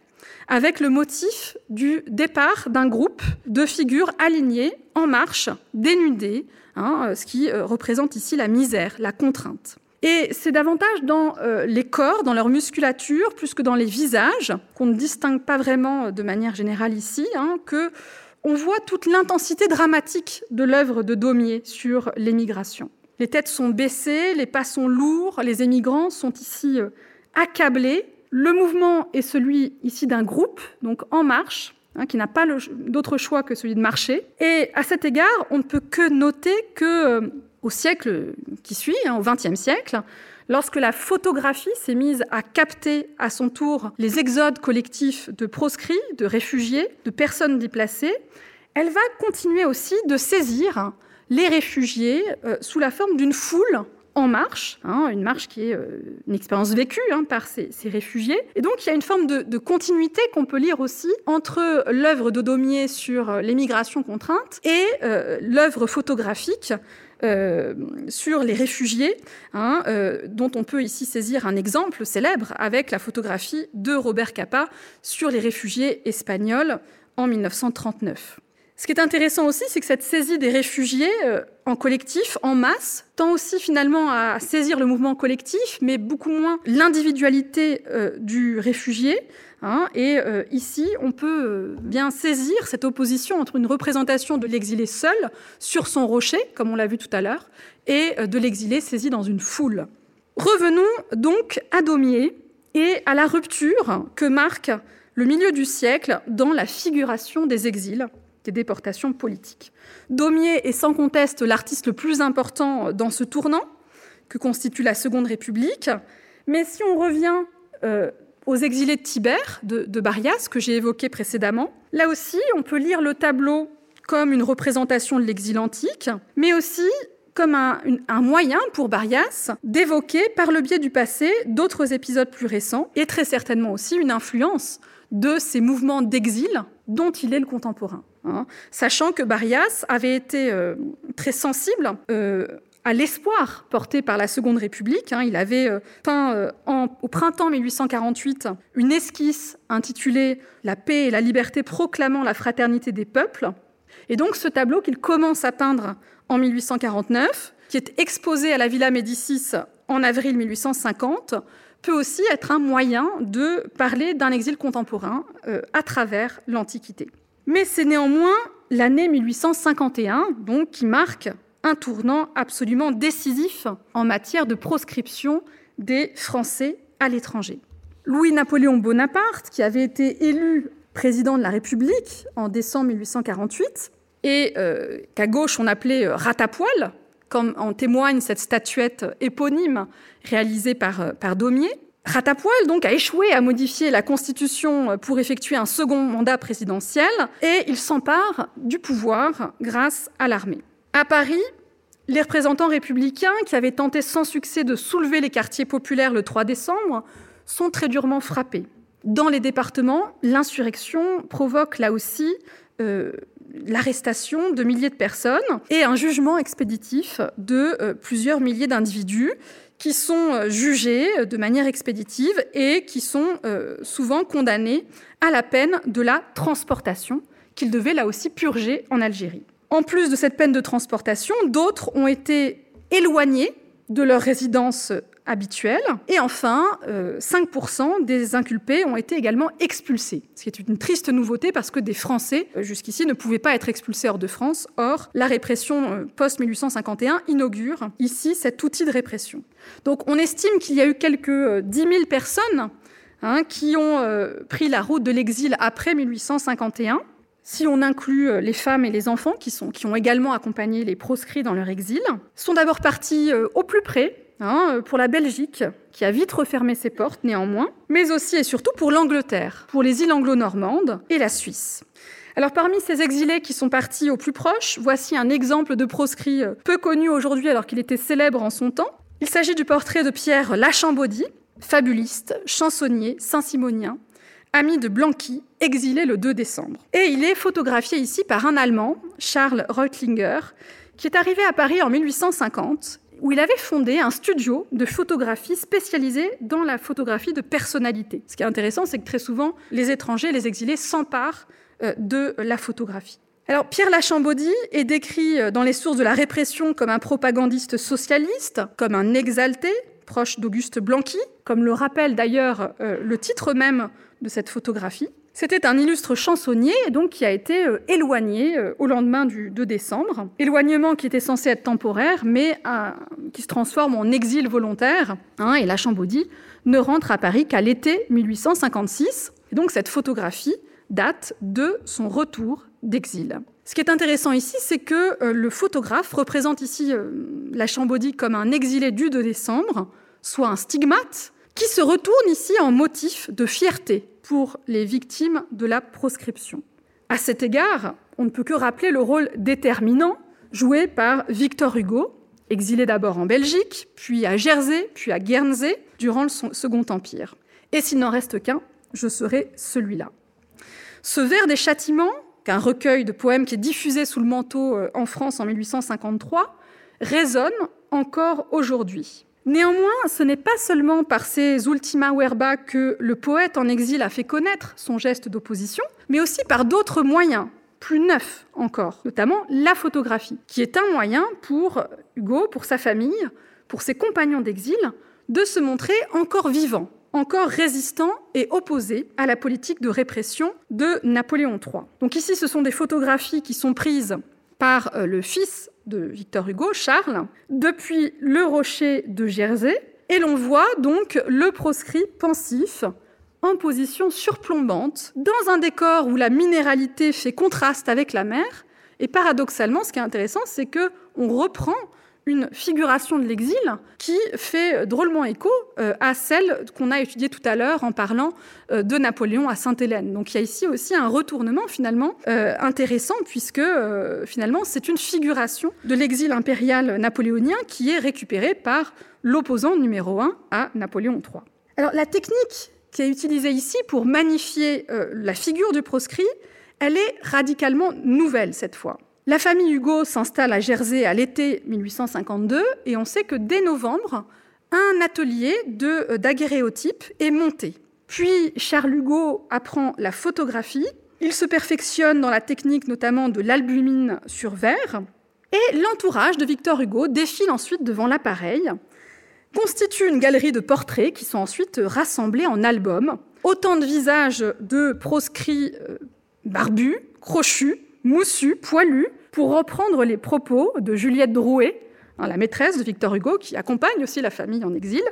avec le motif du départ d'un groupe de figures alignées, en marche, dénudées, hein, ce qui euh, représente ici la misère, la contrainte. Et c'est davantage dans euh, les corps, dans leur musculature, plus que dans les visages, qu'on ne distingue pas vraiment de manière générale ici, hein, que on voit toute l'intensité dramatique de l'œuvre de Daumier sur l'émigration. Les têtes sont baissées, les pas sont lourds, les émigrants sont ici euh, accablés. Le mouvement est celui ici d'un groupe, donc en marche, hein, qui n'a pas d'autre choix que celui de marcher. Et à cet égard, on ne peut que noter que euh, au siècle qui suit, hein, au XXe siècle, Lorsque la photographie s'est mise à capter à son tour les exodes collectifs de proscrits, de réfugiés, de personnes déplacées, elle va continuer aussi de saisir les réfugiés euh, sous la forme d'une foule en marche, hein, une marche qui est euh, une expérience vécue hein, par ces, réfugiés. Et donc il y a une forme de, continuité qu'on peut lire aussi entre l'œuvre d'Odomier sur euh, l'émigration contrainte et l'œuvre photographique sur les réfugiés, hein, euh, dont on peut ici saisir un exemple célèbre avec la photographie de Robert Capa sur les réfugiés espagnols en 1939. Ce qui est intéressant aussi, c'est que cette saisie des réfugiés euh, en collectif, en masse, tend aussi finalement à saisir le mouvement collectif, mais beaucoup moins l'individualité du réfugié, Hein, et euh, ici, on peut euh, bien saisir cette opposition entre une représentation de l'exilé seul sur son rocher, comme on l'a vu tout à l'heure, et euh, de l'exilé saisi dans une foule. Revenons donc à Daumier et à la rupture que marque le milieu du siècle dans la figuration des exils, des déportations politiques. Daumier est sans conteste l'artiste le plus important dans ce tournant que constitue la Seconde République. Mais si on revient euh, aux exilés de Tibère, de, de Barias, que j'ai évoqué précédemment, là aussi, on peut lire le tableau comme une représentation de l'exil antique, mais aussi comme un, un, moyen pour Barias d'évoquer par le biais du passé d'autres épisodes plus récents, et très certainement aussi une influence de ces mouvements d'exil dont il est le contemporain. Hein, sachant que Barias avait été euh, très sensible euh, à l'espoir porté par la Seconde République. Hein. Il avait euh, peint au printemps 1848 une esquisse intitulée La paix et la liberté proclamant la fraternité des peuples. Et donc ce tableau qu'il commence à peindre en 1849, qui est exposé à la Villa Médicis en avril 1850, peut aussi être un moyen de parler d'un exil contemporain euh, à travers l'Antiquité. Mais c'est néanmoins l'année 1851 donc, qui marque un tournant absolument décisif en matière de proscription des Français à l'étranger. Louis-Napoléon Bonaparte, qui avait été élu président de la République en décembre 1848, et euh, qu'à gauche on appelait euh, Ratapoil, comme en témoigne cette statuette éponyme réalisée par, euh, Daumier. Ratapoil donc a échoué à modifier la Constitution pour effectuer un second mandat présidentiel et il s'empare du pouvoir grâce à l'armée. À Paris, les représentants républicains qui avaient tenté sans succès de soulever les quartiers populaires le 3 décembre sont très durement frappés. Dans les départements, l'insurrection provoque là aussi euh, l'arrestation de milliers de personnes et un jugement expéditif de euh, plusieurs milliers d'individus qui sont euh, jugés de manière expéditive et qui sont euh, souvent condamnés à la peine de la transportation qu'ils devaient là aussi purger en Algérie. En plus de cette peine de transportation, d'autres ont été éloignés de leur résidence habituelle. Et enfin, euh, 5% des inculpés ont été également expulsés, ce qui est une triste nouveauté parce que des Français, euh, jusqu'ici, ne pouvaient pas être expulsés hors de France. Or, la répression euh, post-1851 inaugure ici cet outil de répression. Donc on estime qu'il y a eu quelques 10 000 personnes hein, qui ont euh, pris la route de l'exil après 1851. Si on inclut euh, les femmes et les enfants qui, sont, qui ont également accompagné les proscrits dans leur exil, sont d'abord partis euh, au plus près, Hein, pour la Belgique, qui a vite refermé ses portes néanmoins, mais aussi et surtout pour l'Angleterre, pour les îles anglo-normandes et la Suisse. Alors parmi ces exilés qui sont partis au plus proche, voici un exemple de proscrit euh, peu connu aujourd'hui alors qu'il était célèbre en son temps. Il s'agit du portrait de Pierre Lachambeaudy, fabuliste, chansonnier, saint-simonien, ami de Blanqui, exilé le 2 décembre. Et il est photographié ici par un Allemand, Charles Reutlinger, qui est arrivé à Paris en 1850 où il avait fondé un studio de photographie spécialisé dans la photographie de personnalité. Ce qui est intéressant, c'est que très souvent, les étrangers, les exilés s'emparent euh, de la photographie. Alors, Pierre Lachambeaudy est décrit euh, dans les sources de la répression comme un propagandiste socialiste, comme un exalté, proche d'Auguste Blanqui, comme le rappelle d'ailleurs euh, le titre même de cette photographie. C'était un illustre chansonnier donc qui a été euh, éloigné euh, au lendemain du 2 décembre. Éloignement qui était censé être temporaire, mais euh, qui se transforme en exil volontaire. Hein, et la Chambaudy ne rentre à Paris qu'à l'été 1856. Et donc cette photographie date de son retour d'exil. Ce qui est intéressant ici, c'est que le photographe représente ici la Chambaudy comme un exilé du 2 décembre, soit un stigmate, qui se retourne ici en motif de fierté pour les victimes de la proscription. À cet égard, on ne peut que rappeler le rôle déterminant joué par Victor Hugo, exilé d'abord en Belgique, puis à Jersey, puis à Guernsey, durant le Second Empire. Et s'il n'en reste qu'un, je serai celui-là. Ce vers des châtiments, qu'un recueil de poèmes qui est diffusé sous le manteau euh, en France en 1853, résonne encore aujourd'hui. Néanmoins, ce n'est pas seulement par ces ultima verba que le poète en exil a fait connaître son geste d'opposition, mais aussi par d'autres moyens, plus neufs encore, notamment la photographie, qui est un moyen pour Hugo, pour sa famille, pour ses compagnons d'exil, de se montrer encore vivant, encore résistant et opposé à la politique de répression de Napoléon III. Donc ici, ce sont des photographies qui sont prises par euh, le fils de Victor Hugo, Charles, depuis le rocher de Jersey, et l'on voit donc le proscrit pensif en position surplombante, dans un décor où la minéralité fait contraste avec la mer. Et paradoxalement, ce qui est intéressant, c'est que on reprend une figuration de l'exil qui fait drôlement écho euh, à celle qu'on a étudiée tout à l'heure en parlant euh, de Napoléon à Sainte-Hélène. Donc il y a ici aussi un retournement finalement euh, intéressant puisque finalement c'est une figuration de l'exil impérial napoléonien qui est récupérée par l'opposant numéro un à Napoléon III. Alors la technique qui est utilisée ici pour magnifier la figure du proscrit, elle est radicalement nouvelle cette fois. La famille Hugo s'installe à Jersey à l'été 1852 et on sait que dès novembre, un atelier de daguerréotype est monté. Puis Charles Hugo apprend la photographie, il se perfectionne dans la technique notamment de l'albumine sur verre, et l'entourage de Victor Hugo défile ensuite devant l'appareil, constitue une galerie de portraits qui sont ensuite rassemblés en albums. Autant de visages de proscrits euh, barbus, crochus, moussu, poilu, pour reprendre les propos de Juliette Drouet, hein, la maîtresse de Victor Hugo, qui accompagne aussi la famille en exil,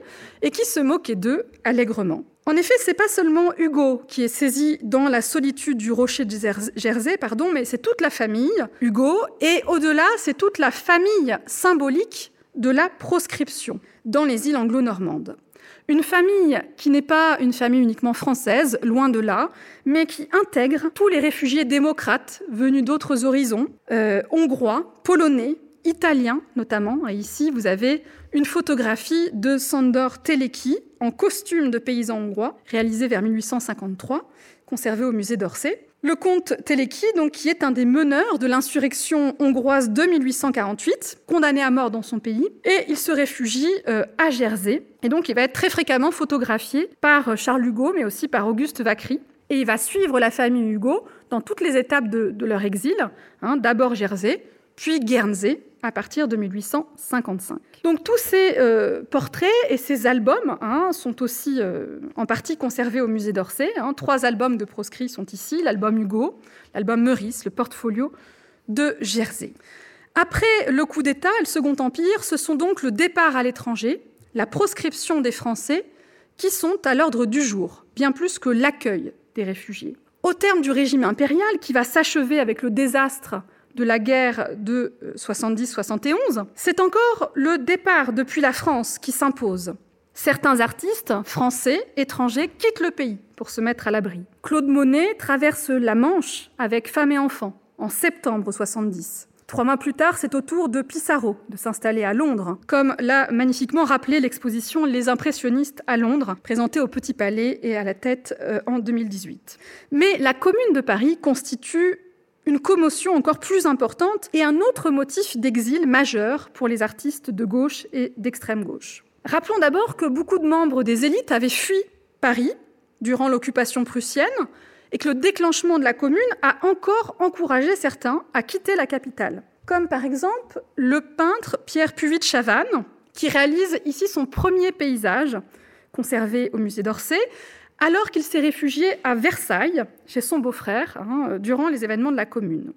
et qui se moquait d'eux allègrement. En effet, c'est pas seulement Hugo qui est saisi dans la solitude du rocher de Jersey, pardon, mais c'est toute la famille Hugo, et au-delà, c'est toute la famille symbolique de la proscription dans les îles anglo-normandes. Une famille qui n'est pas une famille uniquement française, loin de là, mais qui intègre tous les réfugiés démocrates venus d'autres horizons, euh, hongrois, polonais, italiens notamment. Et ici, vous avez une photographie de Sandor Teleki en costume de paysan hongrois, réalisée vers 1853, conservée au musée d'Orsay. Le comte Teleki, donc, qui est un des meneurs de l'insurrection hongroise de 1848, condamné à mort dans son pays, et il se réfugie euh, à Jersey. Et donc, il va être très fréquemment photographié par Charles Hugo, mais aussi par Auguste Vacry. Et il va suivre la famille Hugo dans toutes les étapes de, leur exil, hein, d'abord Jersey, puis Guernsey, à partir de 1855. Donc tous ces euh, portraits et ces albums hein, sont aussi euh, en partie conservés au musée d'Orsay. Hein. Trois albums de proscrits sont ici, l'album Hugo, l'album Meurice, le portfolio de Jersey. Après le coup d'État et le Second Empire, ce sont donc le départ à l'étranger, la proscription des Français qui sont à l'ordre du jour, bien plus que l'accueil des réfugiés. Au terme du régime impérial, qui va s'achever avec le désastre de la guerre de 70-71, euh, c'est encore le départ depuis la France qui s'impose. Certains artistes, français, étrangers, quittent le pays pour se mettre à l'abri. Claude Monet traverse la Manche avec femme et enfants en septembre 70. Trois mois plus tard, c'est au tour de Pissarro de s'installer à Londres, comme l'a magnifiquement rappelé l'exposition Les impressionnistes à Londres, présentée au Petit Palais et à la tête euh, en 2018. Mais la Commune de Paris constitue une commotion encore plus importante et un autre motif d'exil majeur pour les artistes de gauche et d'extrême gauche. Rappelons d'abord que beaucoup de membres des élites avaient fui Paris durant l'occupation prussienne et que le déclenchement de la commune a encore encouragé certains à quitter la capitale. Comme par exemple le peintre Pierre Puvis de Chavannes, qui réalise ici son premier paysage, conservé au musée d'Orsay, alors qu'il s'est réfugié à Versailles, chez son beau-frère, hein, durant les événements de la Commune.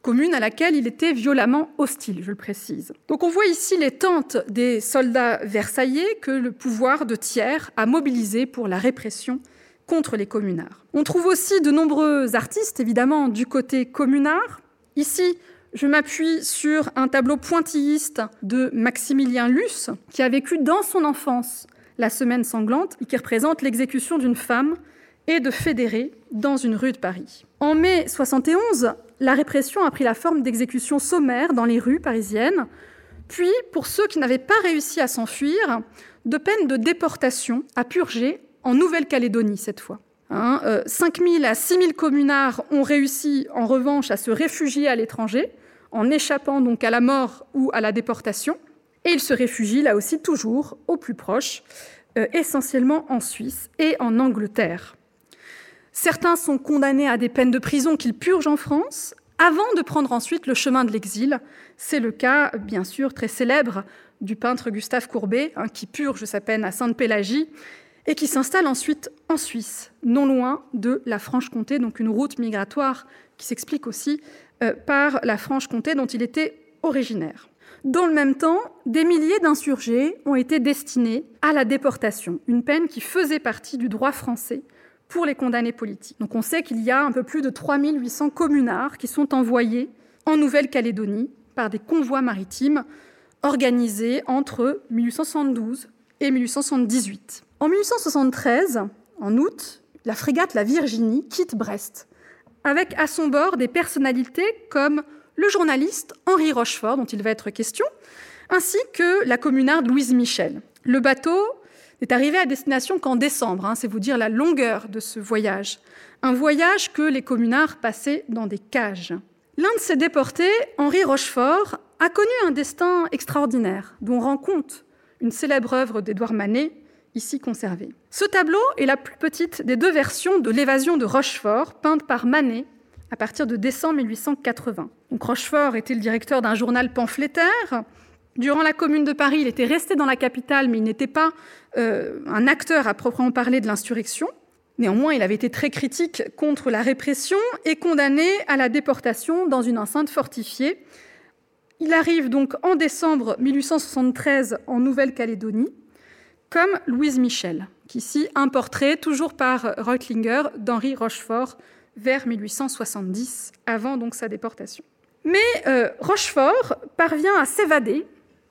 Commune à laquelle il était violemment hostile, je le précise. Donc on voit ici les tentes des soldats versaillais que le pouvoir de Thiers a mobilisés pour la répression contre les communards. On trouve aussi de nombreux artistes, évidemment, du côté communard. Ici, je m'appuie sur un tableau pointilliste de Maximilien Luce, qui a vécu dans son enfance la semaine sanglante, qui représente l'exécution d'une femme et de fédérés dans une rue de Paris. En mai 71, la répression a pris la forme d'exécutions sommaires dans les rues parisiennes, puis, pour ceux qui n'avaient pas réussi à s'enfuir, de peines de déportation à purger en Nouvelle-Calédonie cette fois. Hein, 5 000 à 6 000 communards ont réussi en revanche à se réfugier à l'étranger, en échappant donc à la mort ou à la déportation. Et ils se réfugient là aussi toujours au plus proche, euh, essentiellement en Suisse et en Angleterre. Certains sont condamnés à des peines de prison qu'ils purgent en France avant de prendre ensuite le chemin de l'exil. C'est le cas, bien sûr, très célèbre du peintre Gustave Courbet, hein, qui purge sa peine à Sainte-Pélagie et qui s'installe ensuite en Suisse, non loin de la Franche-Comté, donc une route migratoire qui s'explique aussi euh, par la Franche-Comté dont il était originaires. Dans le même temps, des milliers d'insurgés ont été destinés à la déportation, une peine qui faisait partie du droit français pour les condamnés politiques. Donc on sait qu'il y a un peu plus de 3800 communards qui sont envoyés en Nouvelle-Calédonie par des convois maritimes organisés entre 1872 et 1878. En 1873, en août, la frégate La Virginie quitte Brest, avec à son bord des personnalités comme le journaliste Henri Rochefort, dont il va être question, ainsi que la communarde Louise Michel. Le bateau n'est arrivé à destination qu'en décembre, hein, c'est vous dire la longueur de ce voyage. Un voyage que les communards passaient dans des cages. L'un de ces déportés, Henri Rochefort, a connu un destin extraordinaire, dont rend compte une célèbre œuvre d'Édouard Manet, ici conservée. Ce tableau est la plus petite des deux versions de l'évasion de Rochefort, peinte par Manet à partir de décembre 1880. Donc Rochefort était le directeur d'un journal pamphlétaire. Durant la Commune de Paris, il était resté dans la capitale, mais il n'était pas euh, un acteur à proprement parler de l'insurrection. Néanmoins, il avait été très critique contre la répression et condamné à la déportation dans une enceinte fortifiée. Il arrive donc en décembre 1873 en Nouvelle-Calédonie, comme Louise Michel, qui ici un portrait, toujours par Reutlinger, d'Henri Rochefort, vers 1870, avant donc sa déportation. Mais euh, Rochefort parvient à s'évader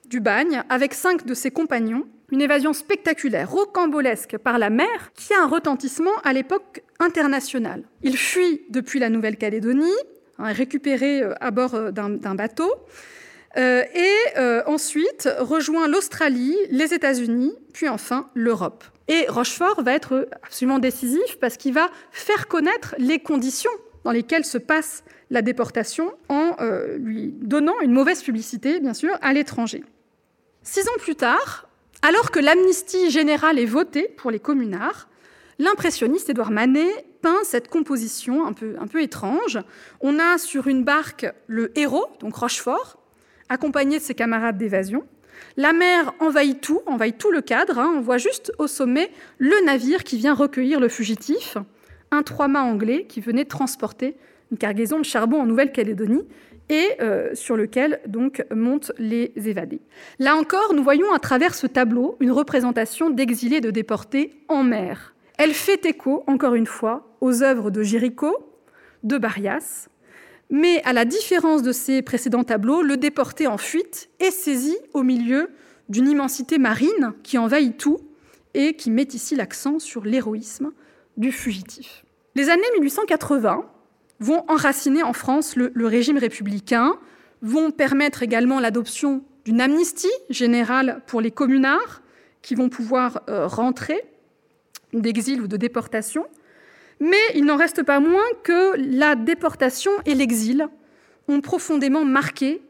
du bagne avec cinq de ses compagnons, une évasion spectaculaire, rocambolesque par la mer, qui a un retentissement à l'époque international. Il fuit depuis la Nouvelle-Calédonie, hein, récupéré euh, à bord euh, d'un bateau, et ensuite rejoint l'Australie, les États-Unis, puis enfin l'Europe. Et Rochefort va être absolument décisif parce qu'il va faire connaître les conditions dans lesquelles se passe la déportation en euh, lui donnant une mauvaise publicité, bien sûr, à l'étranger. Six ans plus tard, alors que l'amnistie générale est votée pour les communards, l'impressionniste Édouard Manet peint cette composition un peu, un peu étrange. On a sur une barque le héros, donc Rochefort, accompagné de ses camarades d'évasion. La mer envahit tout, envahit tout le cadre. Hein. On voit juste au sommet le navire qui vient recueillir le fugitif, un trois-mâts anglais qui venait transporter une cargaison de charbon en Nouvelle-Calédonie et euh, sur lequel donc montent les évadés. Là encore, nous voyons à travers ce tableau une représentation d'exilés de déportés en mer. Elle fait écho, encore une fois, aux œuvres de Géricault, de Barias, mais à la différence de ces précédents tableaux, le déporté en fuite est saisi au milieu d'une immensité marine qui envahit tout et qui met ici l'accent sur l'héroïsme du fugitif. Les années 1880 vont enraciner en France le, régime républicain, vont permettre également l'adoption d'une amnistie générale pour les communards qui vont pouvoir euh, rentrer d'exil ou de déportation, mais il n'en reste pas moins que la déportation et l'exil ont profondément marqué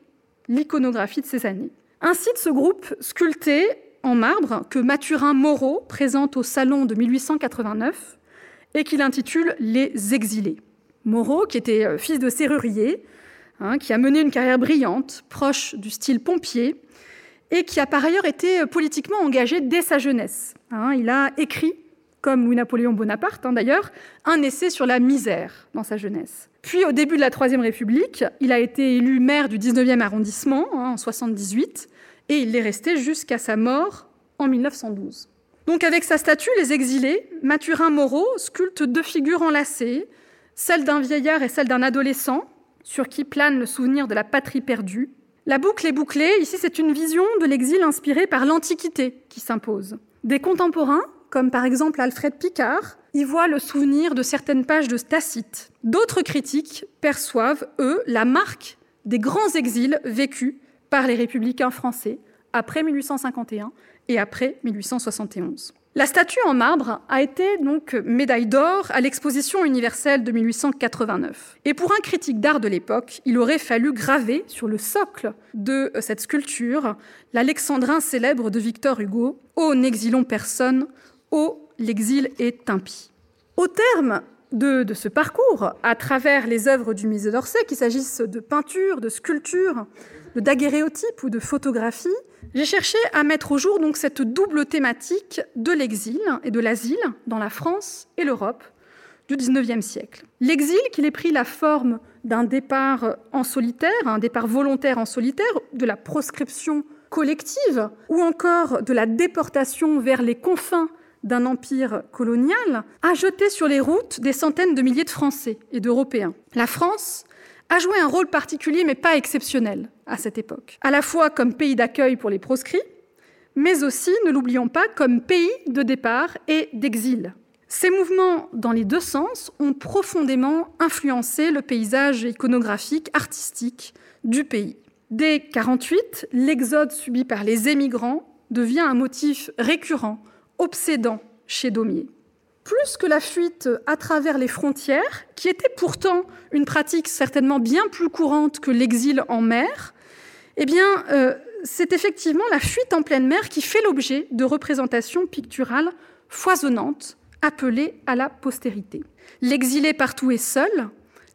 l'iconographie de ces années. Un site, ce groupe sculpté en marbre que Mathurin Moreau présente au Salon de 1889 et qu'il intitule Les Exilés. Moreau, qui était euh, fils de serrurier, hein, qui a mené une carrière brillante, proche du style pompier, et qui a par ailleurs été euh, politiquement engagé dès sa jeunesse. Hein. il a écrit comme Louis-Napoléon Bonaparte hein, d'ailleurs, un essai sur la misère dans sa jeunesse. Puis au début de la Troisième République, il a été élu maire du 19e arrondissement hein, en 78 et il est resté jusqu'à sa mort en 1912. Donc avec sa statue Les Exilés, Mathurin Moreau sculpte deux figures enlacées, celle d'un vieillard et celle d'un adolescent, sur qui plane le souvenir de la patrie perdue. La boucle est bouclée, ici c'est une vision de l'exil inspirée par l'Antiquité qui s'impose. Des contemporains comme par exemple Alfred Picard, y voit le souvenir de certaines pages de Tacite. D'autres critiques perçoivent, eux, la marque des grands exils vécus par les républicains français après 1851 et après 1871. La statue en marbre a été donc médaille d'or à l'exposition universelle de 1889. Et pour un critique d'art de l'époque, il aurait fallu graver sur le socle de cette sculpture l'alexandrin célèbre de Victor Hugo Ô n'exilons personne, l'exil est impie. Au terme de, ce parcours, à travers les œuvres du musée d'Orsay, qu'il s'agisse de peinture, de sculpture, de daguerréotype ou de photographie, j'ai cherché à mettre au jour donc cette double thématique de l'exil et de l'asile dans la France et l'Europe, du XIXe siècle. L'exil, qu'il ait pris la forme d'un départ en solitaire, un départ volontaire en solitaire, de la proscription collective, ou encore de la déportation vers les confins d'un empire colonial, a jeté sur les routes des centaines de milliers de Français et d'Européens. La France a joué un rôle particulier mais pas exceptionnel à cette époque, à la fois comme pays d'accueil pour les proscrits, mais aussi, ne l'oublions pas, comme pays de départ et d'exil. Ces mouvements, dans les deux sens, ont profondément influencé le paysage iconographique, artistique du pays. Dès 1948, l'exode subi par les émigrants devient un motif récurrent, obsédant chez Daumier. Plus que la fuite à travers les frontières, qui était pourtant une pratique certainement bien plus courante que l'exil en mer, eh bien, euh, c'est effectivement la fuite en pleine mer qui fait l'objet de représentations picturales foisonnantes appelées à la postérité. L'exilé partout est seul,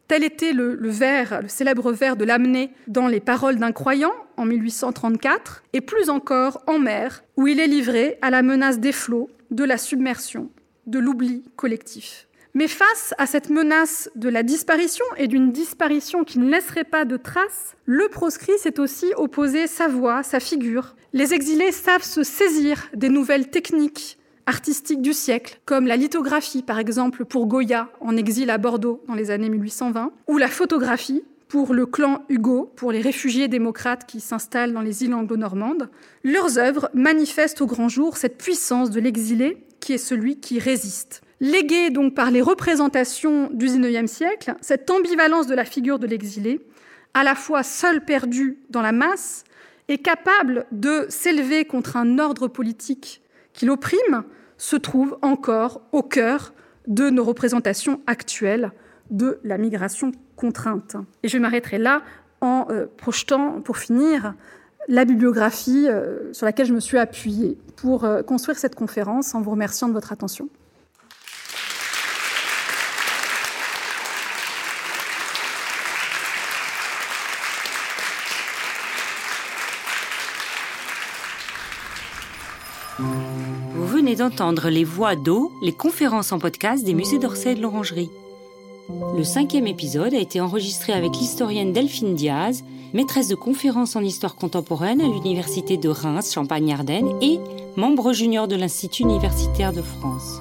tel était le, vers, le célèbre vers de Lamennais dans Les Paroles d'un croyant en 1834, et plus encore en mer, où il est livré à la menace des flots, de la submersion, de l'oubli collectif. Mais face à cette menace de la disparition et d'une disparition qui ne laisserait pas de traces, le proscrit s'est aussi opposé sa voix, sa figure. Les exilés savent se saisir des nouvelles techniques artistiques du siècle, comme la lithographie par exemple pour Goya en exil à Bordeaux dans les années 1820, ou la photographie pour le clan Hugo, pour les réfugiés démocrates qui s'installent dans les îles anglo-normandes. Leurs œuvres manifestent au grand jour cette puissance de l'exilé qui est celui qui résiste. Léguée donc par les représentations du XIXe siècle, cette ambivalence de la figure de l'exilé, à la fois seul perdu dans la masse et capable de s'élever contre un ordre politique qui l'opprime, se trouve encore au cœur de nos représentations actuelles de la migration contrainte. Et je m'arrêterai là en euh, projetant, pour finir, la bibliographie euh, sur laquelle je me suis appuyée pour euh, construire cette conférence en vous remerciant de votre attention. D'entendre les voix d'eau, les conférences en podcast des musées d'Orsay et de l'Orangerie. Le cinquième épisode a été enregistré avec l'historienne Delphine Diaz, maîtresse de conférences en histoire contemporaine à l'Université de Reims, Champagne-Ardenne et membre junior de l'Institut universitaire de France.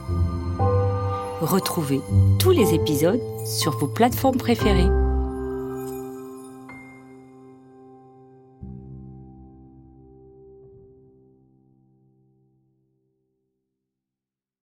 Retrouvez tous les épisodes sur vos plateformes préférées.